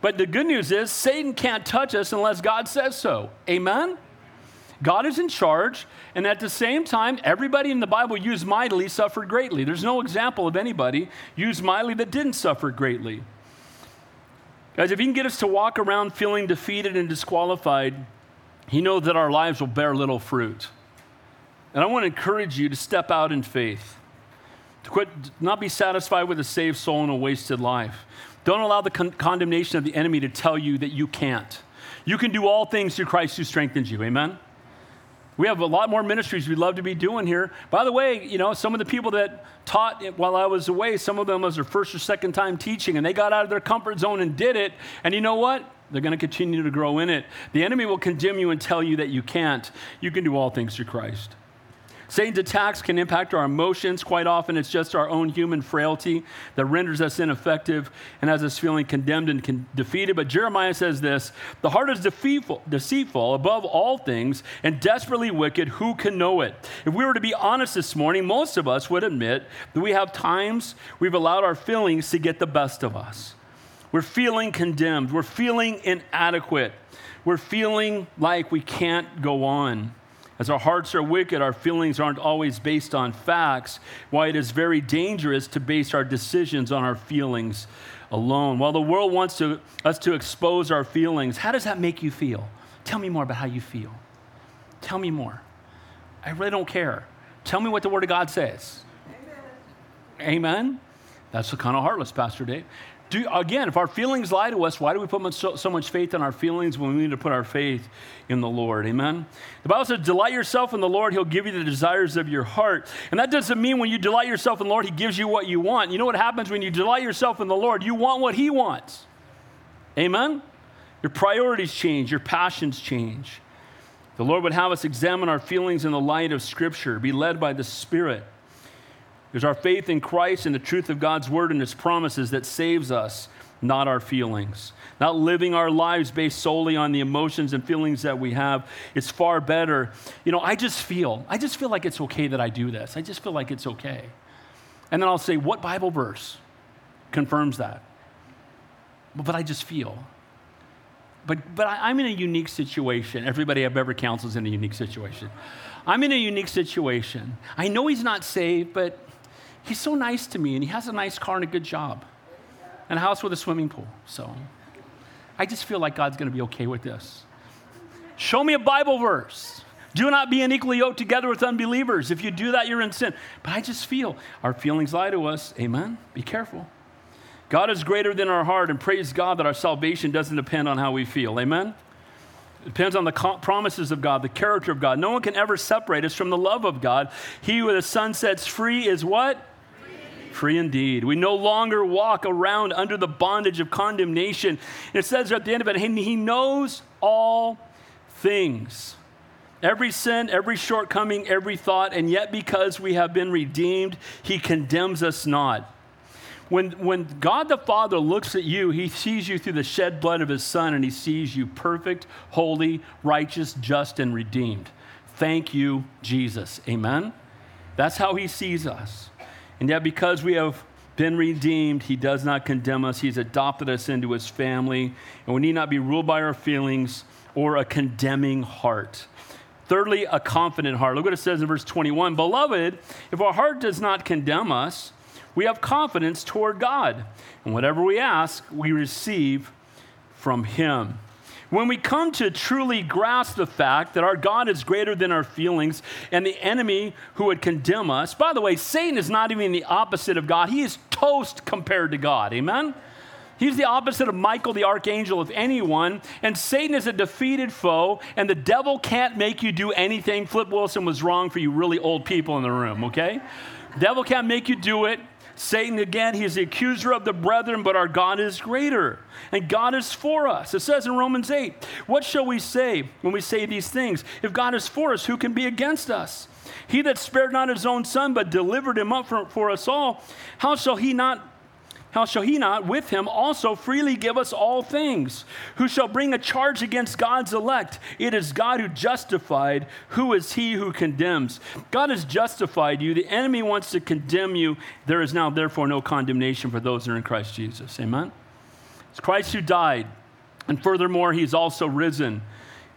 But the good news is, Satan can't touch us unless God says so. Amen? God is in charge, and at the same time, everybody in the Bible used mightily, suffered greatly. There's no example of anybody used mightily that didn't suffer greatly. Guys, if he can get us to walk around feeling defeated and disqualified, he knows that our lives will bear little fruit. And I want to encourage you to step out in faith, to quit, not be satisfied with a saved soul and a wasted life. Don't allow the con- condemnation of the enemy to tell you that you can't. You can do all things through Christ who strengthens you. Amen? We have a lot more ministries we'd love to be doing here. By the way, you know, some of the people that taught while I was away, some of them was their first or second time teaching, and they got out of their comfort zone and did it. And you know what? They're going to continue to grow in it. The enemy will condemn you and tell you that you can't. You can do all things through Christ. Satan's attacks can impact our emotions. Quite often, it's just our own human frailty that renders us ineffective and has us feeling condemned and con- defeated. But Jeremiah says this The heart is deceitful, deceitful above all things and desperately wicked. Who can know it? If we were to be honest this morning, most of us would admit that we have times we've allowed our feelings to get the best of us. We're feeling condemned, we're feeling inadequate, we're feeling like we can't go on. As our hearts are wicked, our feelings aren't always based on facts, why it is very dangerous to base our decisions on our feelings alone. While the world wants to, us to expose our feelings, how does that make you feel? Tell me more about how you feel. Tell me more. I really don't care. Tell me what the Word of God says. Amen. Amen? That's the kind of heartless, Pastor Dave. Do, again, if our feelings lie to us, why do we put so, so, much faith in our feelings when we need to put our faith in the Lord? Amen? The Bible says, delight yourself in the Lord, He'll give you the desires of your heart. And that doesn't mean when you delight yourself in the Lord, He gives you what you want. You know what happens when you delight yourself in the Lord? You want what He wants. Amen? Your priorities change, your passions change. The Lord would have us examine our feelings in the light of Scripture, be led by the Spirit. There's our faith in Christ and the truth of God's word and his promises that saves us, not our feelings. Not living our lives based solely on the emotions and feelings that we have. It's far better. You know, I just feel, I just feel like it's okay that I do this. I just feel like it's okay. And then I'll say, what Bible verse confirms that? But I just feel. But, but I, am in a unique situation. Everybody I've ever counseled is in a unique situation. I'm in a unique situation. I know he's not saved, but he's so nice to me and he has a nice car and a good job and a house with a swimming pool. So I just feel like God's going to be okay with this. Show me a Bible verse. Do not be unequally yoked together with unbelievers. If you do that, you're in sin. But I just feel our feelings lie to us. Amen. Be careful. God is greater than our heart, and praise God that our salvation doesn't depend on how we feel. Amen. It depends on the promises of God, the character of God. No one can ever separate us from the love of God. He who the Son sets free is what? Free indeed. We no longer walk around under the bondage of condemnation. It says at the end of it, He knows all things. Every sin, every shortcoming, every thought, and yet because we have been redeemed, He condemns us not. When, when God the Father looks at you, He sees you through the shed blood of His Son, and He sees you perfect, holy, righteous, just, and redeemed. Thank you, Jesus. Amen? That's how He sees us. And yet, because we have been redeemed, he does not condemn us. He's adopted us into his family, and we need not be ruled by our feelings or a condemning heart. Thirdly, a confident heart. Look what it says in verse 21 Beloved, if our heart does not condemn us, we have confidence toward God. And whatever we ask, we receive from Him. When we come to truly grasp the fact that our God is greater than our feelings and the enemy who would condemn us, by the way, Satan is not even the opposite of God. He is toast compared to God. Amen? He's the opposite of Michael the archangel, if anyone. And Satan is a defeated foe, and the devil can't make you do anything. Flip Wilson was wrong for you really old people in the room, okay? Devil can't make you do it. Satan, again, he's the accuser of the brethren, but our God is greater. And God is for us. It says in Romans 8, What shall we say when we say these things? If God is for us, who can be against us? He that spared not his own son, but delivered him up for, for us all, how shall he not how shall he not with him also freely give us all things? Who shall bring a charge against God's elect? It is God who justified. Who is he who condemns? God has justified you. The enemy wants to condemn you. There is now, therefore, no condemnation for those that are in Christ Jesus. Amen? It's Christ who died. And furthermore, he's also risen.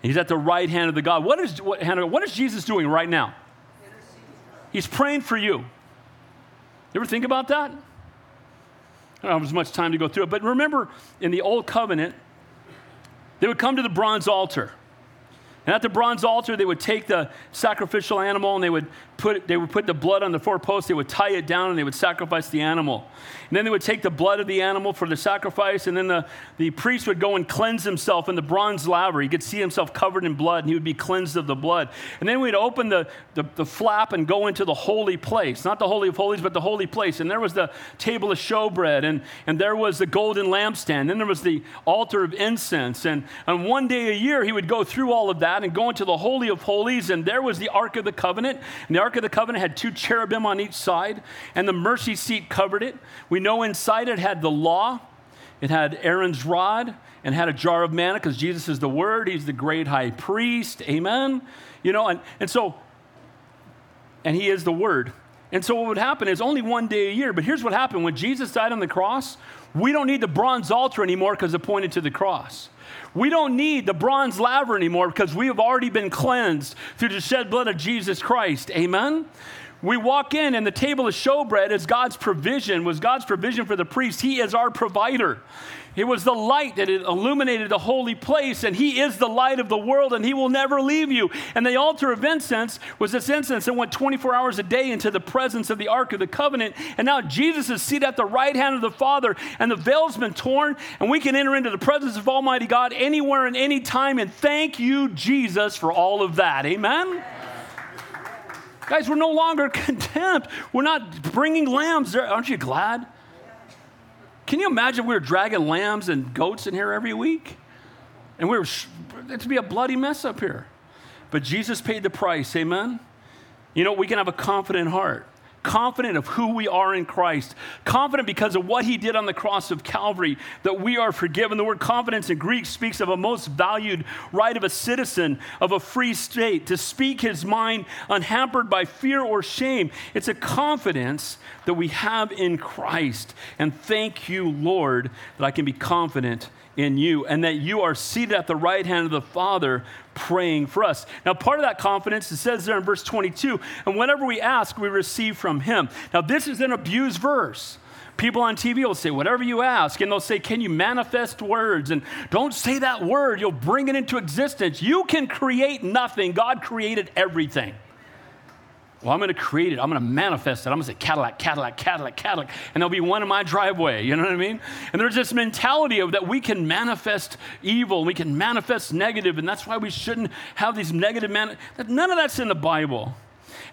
He's at the right hand of the God. What is, what, what is Jesus doing right now? He's praying for you. You ever think about that? I don't have as much time to go through it, but remember in the Old Covenant, they would come to the bronze altar. And at the bronze altar, they would take the sacrificial animal and they would put, they would put the blood on the four posts, they would tie it down, and they would sacrifice the animal. And then they would take the blood of the animal for the sacrifice, and then the, the priest would go and cleanse himself in the bronze laver. He could see himself covered in blood, and he would be cleansed of the blood. And then we'd open the, the, the flap and go into the holy place. Not the Holy of Holies, but the holy place. And there was the table of showbread, and, and there was the golden lampstand. Then there was the altar of incense. And, one day a year he would go through all of that and one day Ark of the Covenant had two cherubim on each side, and the mercy seat covered it. We know inside it had the law, it had Aaron's rod, and had a jar of manna because Jesus is the Word. He's the great high priest. Amen. You know, and, and so, and He is the Word. And so, what would happen is only one day a year. But here's what happened when Jesus died on the cross, we don't need the bronze altar anymore because it pointed to the cross. We don't need the bronze laver anymore because we have already been cleansed through the shed blood of Jesus Christ. Amen? We walk in, and the table of showbread is God's provision, was God's provision for the priest. He is our provider. It was the light that illuminated the holy place, and He is the light of the world, and He will never leave you. And the altar of incense was this incense that went 24 hours a day into the presence of the Ark of the Covenant. And now Jesus is seated at the right hand of the Father, and the veil's been torn, and we can enter into the presence of Almighty God anywhere and any time. And thank you, Jesus, for all of that. Amen? Guys, we're no longer condemned. We're not bringing lambs. Aren't you glad? Can you imagine we were dragging lambs and goats in here every week? And we were, it'd be a bloody mess up here. But Jesus paid the price, amen? You know, we can have a confident heart confident of who we are in Christ, confident because of what he did on the cross of Calvary that we are forgiven. The word confidence in Greek speaks of a most valued right of a citizen of a free state to speak his mind unhampered by fear or shame. It's a confidence that we have in Christ. And thank you, Lord, that I can be confident in you and that you are seated at the right hand of the Father praying for us. Now, part of that confidence, it says there in verse 22, and whatever we ask, we receive from him. Now, this is an abused verse. People on TV will say, whatever you ask, and they'll say, Can you manifest words? And don't say that word, you'll bring it into existence. You can create nothing, God created everything well, I'm going to create it. I'm going to manifest it. I'm going to say Cadillac, Cadillac, Cadillac, Cadillac, and there'll be one in my driveway. You know what I mean? And there's this mentality of that we can manifest evil, we can manifest negative, and that's why we shouldn't have these negative man. None of that's in the Bible.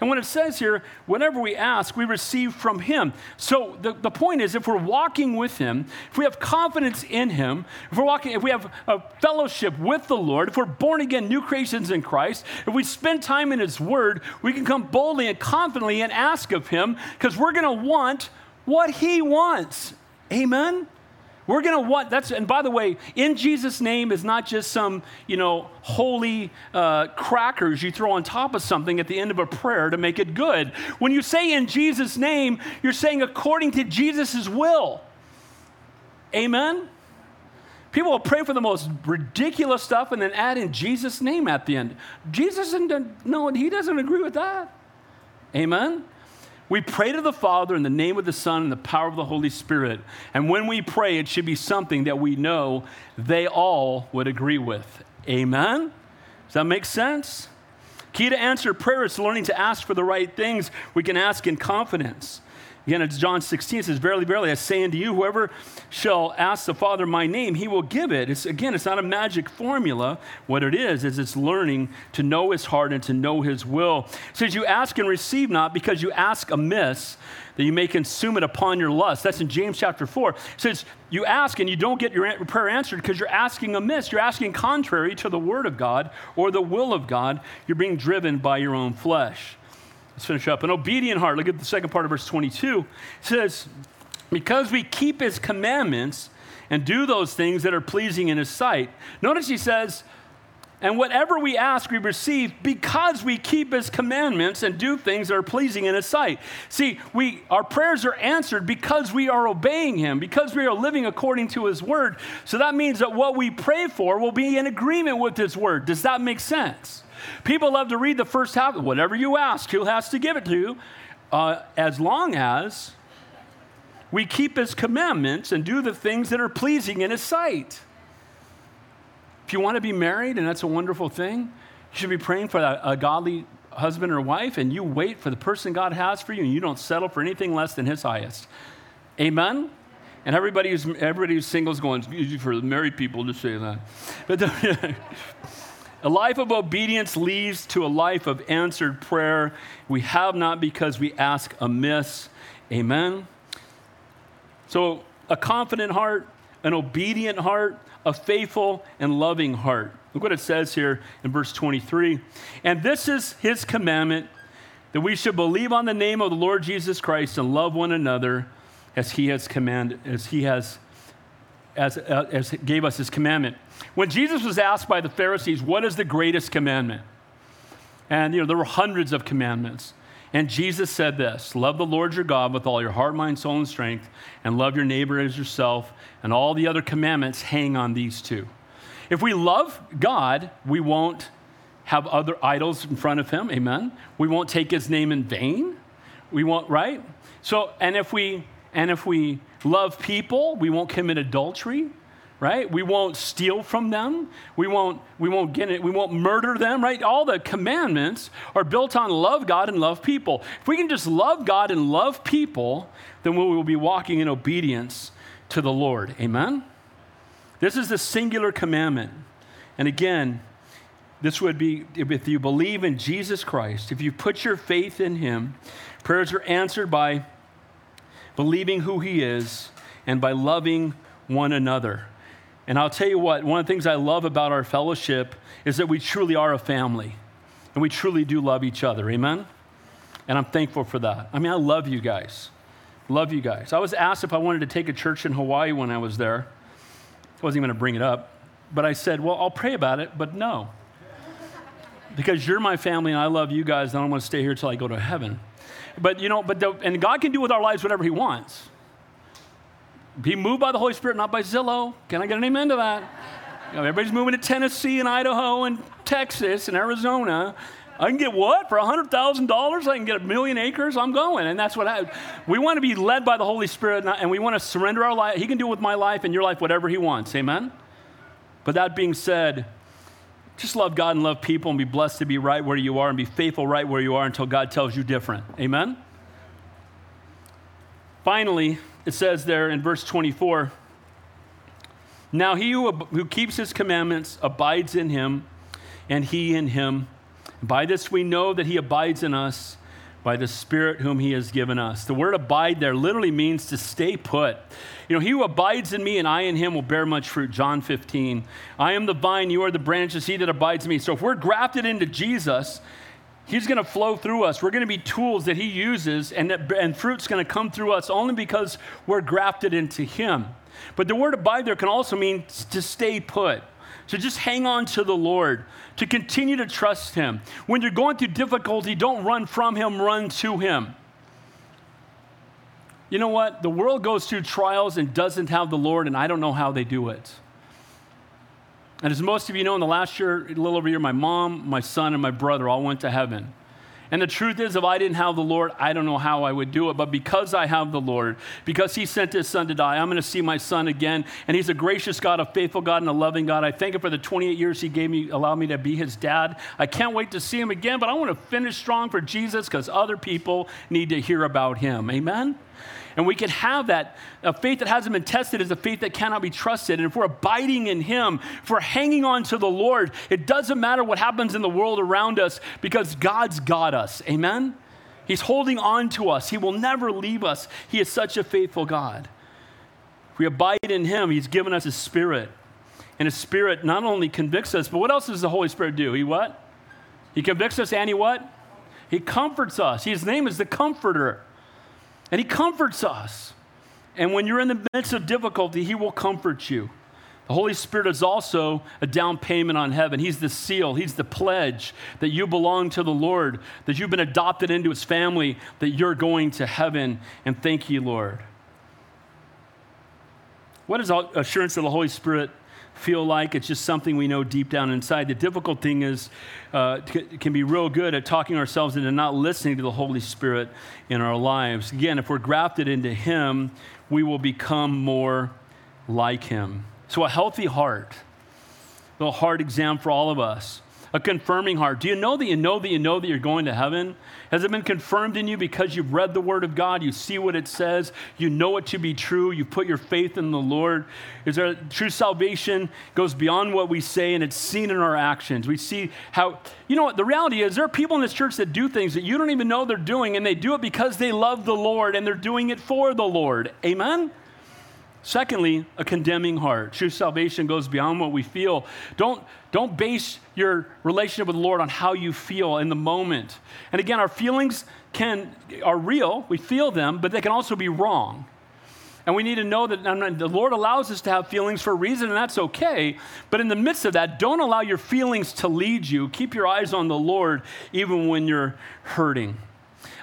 And when it says here, whenever we ask, we receive from Him. So the, the point is, if we're walking with Him, if we have confidence in Him, if we're walking, if we have a fellowship with the Lord, if we're born again, new creations in Christ, if we spend time in His Word, we can come boldly and confidently and ask of Him because we're going to want what He wants. Amen? We're going to want, that's, and by the way, in Jesus' name is not just some, you know, holy uh, crackers you throw on top of something at the end of a prayer to make it good. When you say in Jesus' name, you're saying according to Jesus' will. Amen? People will pray for the most ridiculous stuff and then add in Jesus' name at the end. Jesus, no, he doesn't agree with that. Amen? We pray to the Father in the name of the Son and the power of the Holy Spirit. And when we pray, it should be something that we know they all would agree with. Amen? Does that make sense? Key to answer prayer is learning to ask for the right things we can ask in confidence. Again, it's John 16. It says, Verily, verily, I say unto you, whoever shall ask the Father my name, he will give it. It's, again, it's not a magic formula. What it is, is it's learning to know his heart and to know his will. It says, You ask and receive not because you ask amiss, that you may consume it upon your lust. That's in James chapter 4. It says, You ask and you don't get your prayer answered because you're asking amiss. You're asking contrary to the word of God or the will of God. You're being driven by your own flesh. Let's finish up. An obedient heart. Look at the second part of verse 22. It says, Because we keep his commandments and do those things that are pleasing in his sight. Notice he says, and whatever we ask, we receive because we keep his commandments and do things that are pleasing in his sight. See, we, our prayers are answered because we are obeying him, because we are living according to his word. So that means that what we pray for will be in agreement with his word. Does that make sense? People love to read the first half. Whatever you ask, He'll has to give it to you, uh, as long as we keep His commandments and do the things that are pleasing in His sight. If you want to be married, and that's a wonderful thing, you should be praying for a, a godly husband or wife, and you wait for the person God has for you, and you don't settle for anything less than His highest. Amen? And everybody who's, everybody who's single is going, easy for the married people to say that. But A life of obedience leads to a life of answered prayer. We have not because we ask amiss. Amen. So, a confident heart, an obedient heart, a faithful and loving heart. Look what it says here in verse 23. And this is his commandment that we should believe on the name of the Lord Jesus Christ and love one another as he has commanded, as he has as, uh, as gave us his commandment. When Jesus was asked by the Pharisees, what is the greatest commandment? And, you know, there were hundreds of commandments. And Jesus said this Love the Lord your God with all your heart, mind, soul, and strength, and love your neighbor as yourself. And all the other commandments hang on these two. If we love God, we won't have other idols in front of him. Amen. We won't take his name in vain. We won't, right? So, and if we and if we love people, we won't commit adultery, right? We won't steal from them. We won't, we won't get it, we won't murder them, right? All the commandments are built on love God and love people. If we can just love God and love people, then we will be walking in obedience to the Lord. Amen? This is the singular commandment. And again, this would be if you believe in Jesus Christ, if you put your faith in Him, prayers are answered by believing who He is, and by loving one another. And I'll tell you what, one of the things I love about our fellowship is that we truly are a family and we truly do love each other. Amen? And I'm thankful for that. I mean, I love you guys. Love you guys. I was asked if I wanted to take a church in Hawaii when I was there. I wasn't even going to bring it up. But I said, well, I'll pray about it, but no. Because you're my family and I love you guys, and I don't want to stay here until I go to heaven. But you know, but the, and God can do with our lives whatever He wants. Be moved by the Holy Spirit, not by Zillow. Can I get an amen to that? You know, everybody's moving to Tennessee and Idaho and Texas and Arizona. I can get what for $100,000? I can get a million acres? I'm going. And that's what I, we want to be led by the Holy Spirit and we want to surrender our life. He can do with my life and your life whatever He wants. Amen? But that being said, just love God and love people and be blessed to be right where you are and be faithful right where you are until God tells you different. Amen? Finally, it says there in verse 24 Now he who, who keeps his commandments abides in him, and he in him. By this we know that he abides in us by the Spirit whom He has given us. The word abide there literally means to stay put. You know, He who abides in me and I in Him will bear much fruit. John 15. I am the vine, you are the branches, He that abides in me. So if we're grafted into Jesus, He's going to flow through us. We're going to be tools that He uses, and, that, and fruit's going to come through us only because we're grafted into Him. But the word abide there can also mean to stay put. So just hang on to the Lord, to continue to trust Him. When you're going through difficulty, don't run from Him, run to Him. You know what? The world goes through trials and doesn't have the Lord, and I don't know how they do it. And as most of you know, in the last year, a little over a year, my mom, my son, and my brother all went to heaven. And the truth is, if I didn't have the Lord, I don't know how I would do it. But because I have the Lord, because He sent His Son to die, I'm going to see my son again. And He's a gracious God, a faithful God, and a loving God. I thank Him for the 28 years He gave me, allowed me to be His dad. I can't wait to see Him again, but I want to finish strong for Jesus because other people need to hear about Him. Amen? And we can have that. A faith that hasn't been tested is a faith that cannot be trusted. And if we're abiding in Him, if we're hanging on to the Lord, it doesn't matter what happens in the world around us because God's got us. Amen? He's holding on to us. He will never leave us. He is such a faithful God. If we abide in Him, He's given us His Spirit. And His Spirit not only convicts us, but what else does the Holy Spirit do? He what? He convicts us and He what? He comforts us. His name is the Comforter. And He comforts us. And when you're in the midst of difficulty, He will comfort you. The Holy Spirit is also a down payment on heaven. He's the seal, He's the pledge that you belong to the Lord, that you've been adopted into His family, that you're going to heaven. And thank you, Lord. What is assurance of the Holy Spirit feel like. It's just something we know deep down inside. The difficult thing is, uh, can be real good at talking ourselves into not listening to the Holy Spirit in our lives. Again, if we're grafted into Him, we will become more like Him. So, a healthy heart, a little heart exam for all of us a confirming heart. Do you know that you know that you know that you're going to heaven? Has it been confirmed in you because you've read the Word of God? You see what it says. You know it to be true. You put your faith in the Lord. Is there true salvation goes beyond what we say and it's seen in our actions. We see how, you know what, the reality is there are people in this church that do things that you don't even know they're doing and they do it because they love the Lord and they're doing it for the Lord. Amen? Secondly, a condemning heart. True salvation goes beyond what we feel. Don't, don't base your relationship with the Lord on how you feel in the moment. And again, our feelings can, are real, we feel them, but they can also be wrong. And we need to know that the Lord allows us to have feelings for a reason, and that's okay. But in the midst of that, don't allow your feelings to lead you. Keep your eyes on the Lord even when you're hurting.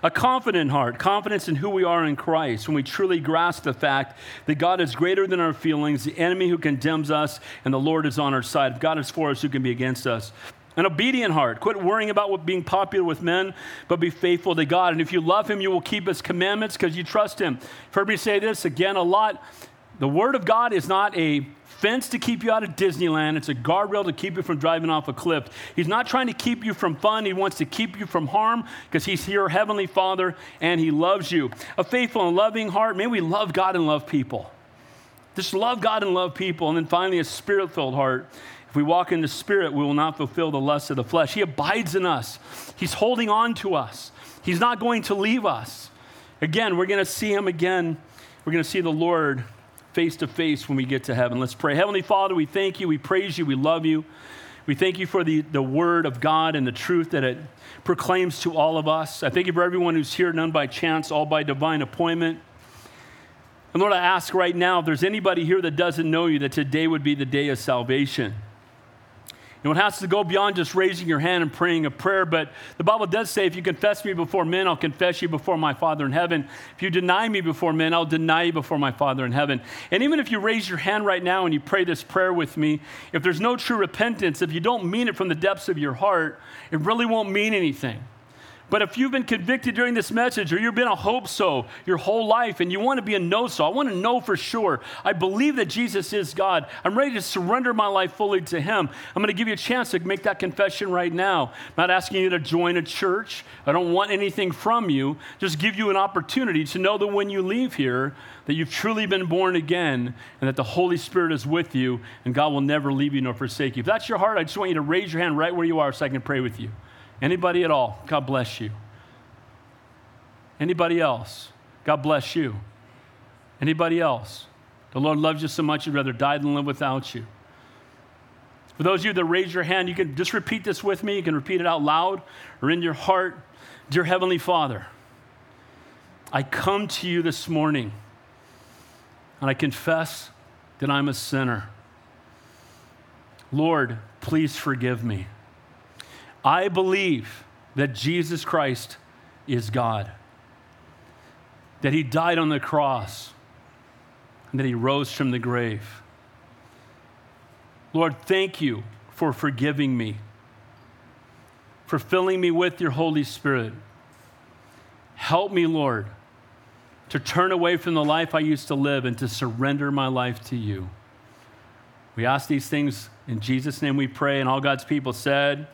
A confident heart, confidence in who we are in Christ, when we truly grasp the fact that God is greater than our feelings, the enemy who condemns us, and the Lord is on our side. If God is for us, who can be against us? An obedient heart. Quit worrying about what being popular with men, but be faithful to God. And if you love Him, you will keep His commandments because you trust Him. You've heard me say this again a lot. The Word of God is not a fence to keep you out of Disneyland. It's a guardrail to keep you from driving off a cliff. He's not trying to keep you from fun. He wants to keep you from harm because He's your Heavenly Father and He loves you. A faithful and loving heart. May we love God and love people. Just love God and love people. And then finally, a spirit filled heart. If we walk in the Spirit, we will not fulfill the lusts of the flesh. He abides in us, He's holding on to us, He's not going to leave us. Again, we're going to see Him again. We're going to see the Lord face to face when we get to heaven. Let's pray. Heavenly Father, we thank you, we praise you, we love you. We thank you for the, the word of God and the truth that it proclaims to all of us. I thank you for everyone who's here, none by chance, all by divine appointment. And Lord, I ask right now if there's anybody here that doesn't know you, that today would be the day of salvation. It has to go beyond just raising your hand and praying a prayer, but the Bible does say, if you confess me before men, I'll confess you before my Father in heaven. If you deny me before men, I'll deny you before my Father in heaven. And even if you raise your hand right now and you pray this prayer with me, if there's no true repentance, if you don't mean it from the depths of your heart, it really won't mean anything. But if you've been convicted during this message or you've been a hope so your whole life and you want to be a know so, I want to know for sure. I believe that Jesus is God. I'm ready to surrender my life fully to Him. I'm going to give you a chance to make that confession right now. I'm not asking you to join a church. I don't want anything from you. Just give you an opportunity to know that when you leave here, that you've truly been born again and that the Holy Spirit is with you and God will never leave you nor forsake you. If that's your heart, I just want you to raise your hand right where you are so I can pray with you. Anybody at all? God bless you. Anybody else? God bless you. Anybody else? The Lord loves you so much, He'd rather die than live without you. For those of you that raise your hand, you can just repeat this with me. You can repeat it out loud or in your heart. Dear Heavenly Father, I come to you this morning and I confess that I'm a sinner. Lord, please forgive me. I believe that Jesus Christ is God, that he died on the cross, and that he rose from the grave. Lord, thank you for forgiving me, for filling me with your Holy Spirit. Help me, Lord, to turn away from the life I used to live and to surrender my life to you. We ask these things in Jesus' name we pray, and all God's people said,